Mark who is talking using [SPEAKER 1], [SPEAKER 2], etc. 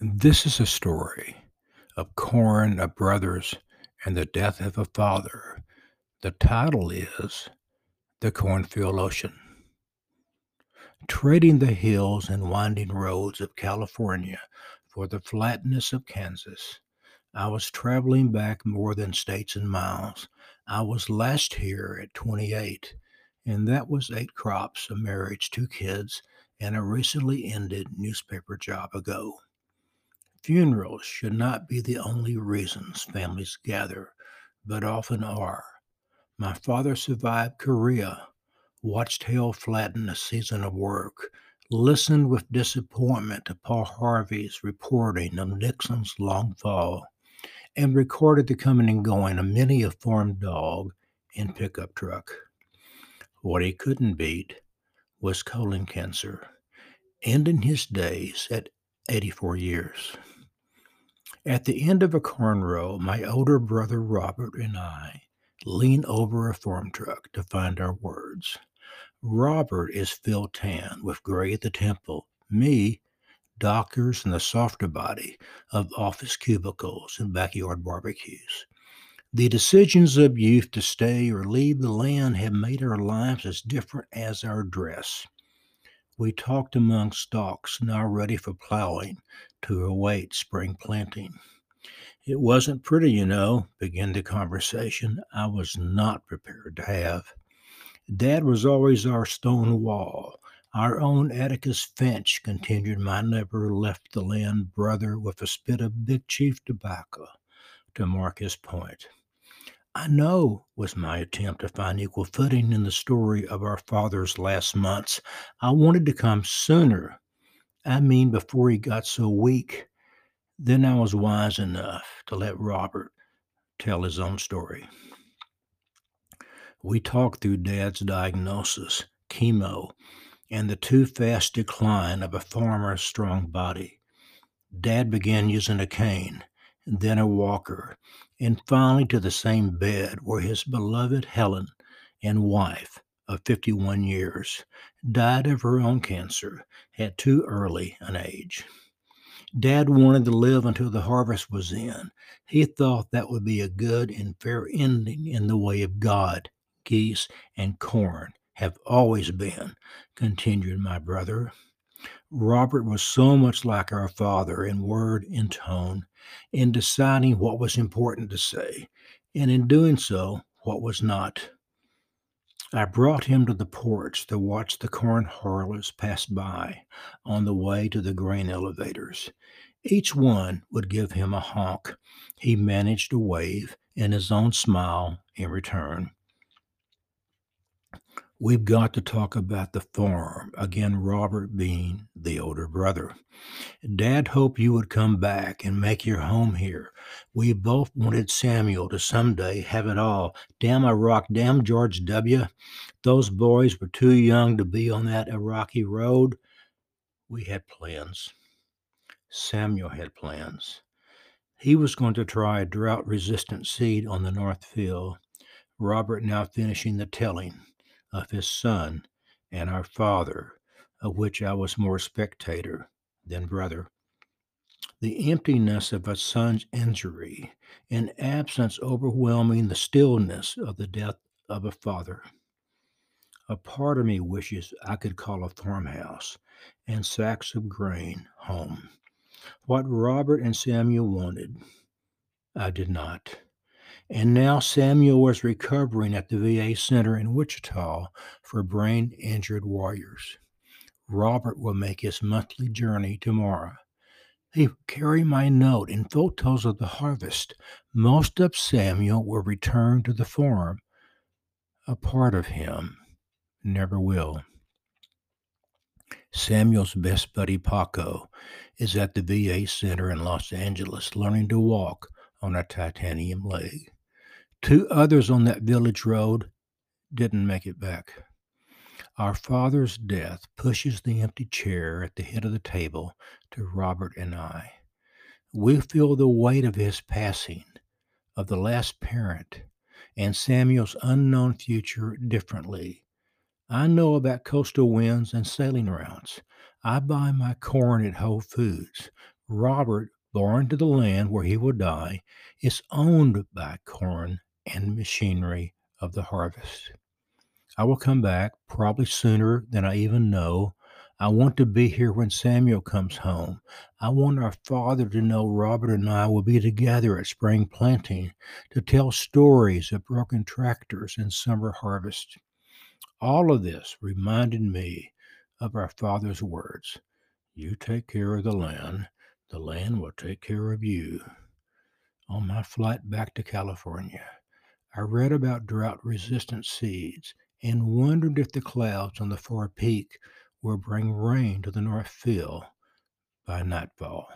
[SPEAKER 1] This is a story of corn, of brothers, and the death of a father. The title is The Cornfield Ocean. Trading the hills and winding roads of California for the flatness of Kansas, I was traveling back more than states and miles. I was last here at 28, and that was eight crops, a marriage, two kids, and a recently ended newspaper job ago. Funerals should not be the only reasons families gather, but often are. My father survived Korea, watched hell flatten a season of work, listened with disappointment to Paul Harvey's reporting of Nixon's long fall, and recorded the coming and going of many a farm dog and pickup truck. What he couldn't beat was colon cancer, ending his days at 84 years. At the end of a corn row, my older brother Robert and I lean over a farm truck to find our words. Robert is field tan with gray at the temple. Me, Dockers and the softer body of office cubicles and backyard barbecues. The decisions of youth to stay or leave the land have made our lives as different as our dress. We talked among stalks now ready for plowing to await spring planting. It wasn't pretty, you know, began the conversation I was not prepared to have. Dad was always our stone wall, our own Atticus Finch, continued my never left the land brother with a spit of Big Chief tobacco to mark his point. I know, was my attempt to find equal footing in the story of our father's last months. I wanted to come sooner. I mean, before he got so weak. Then I was wise enough to let Robert tell his own story. We talked through Dad's diagnosis, chemo, and the too fast decline of a farmer's strong body. Dad began using a cane, then a walker, and finally to the same bed where his beloved Helen and wife of 51 years died of her own cancer at too early an age. Dad wanted to live until the harvest was in. He thought that would be a good and fair ending in the way of God, geese, and corn have always been, continued my brother. Robert was so much like our father in word and tone, in deciding what was important to say, and in doing so, what was not. I brought him to the porch to watch the corn haulers pass by on the way to the grain elevators. Each one would give him a honk. He managed a wave and his own smile in return. We've got to talk about the farm. Again, Robert being the older brother. Dad hoped you would come back and make your home here. We both wanted Samuel to someday have it all. Damn Iraq, damn George W. Those boys were too young to be on that Iraqi road. We had plans. Samuel had plans. He was going to try a drought resistant seed on the North Field. Robert now finishing the telling of his son and our father, of which I was more spectator than brother. The emptiness of a son's injury and absence overwhelming the stillness of the death of a father. A part of me wishes I could call a farmhouse and sacks of grain home. What Robert and Samuel wanted, I did not. And now Samuel was recovering at the VA Center in Wichita for brain injured warriors. Robert will make his monthly journey tomorrow. He will carry my note and photos of the harvest. Most of Samuel will return to the farm. A part of him never will. Samuel's best buddy Paco is at the VA Center in Los Angeles learning to walk on a titanium leg. Two others on that village road didn't make it back. Our father's death pushes the empty chair at the head of the table to Robert and I. We feel the weight of his passing, of the last parent, and Samuel's unknown future differently. I know about coastal winds and sailing routes. I buy my corn at Whole Foods. Robert, born to the land where he will die, is owned by corn and machinery of the harvest. I will come back, probably sooner than I even know. I want to be here when Samuel comes home. I want our father to know Robert and I will be together at spring planting to tell stories of broken tractors and summer harvest. All of this reminded me of our father's words You take care of the land, the land will take care of you. On my flight back to California, I read about drought resistant seeds and wondered if the clouds on the far peak will bring rain to the North Field by nightfall.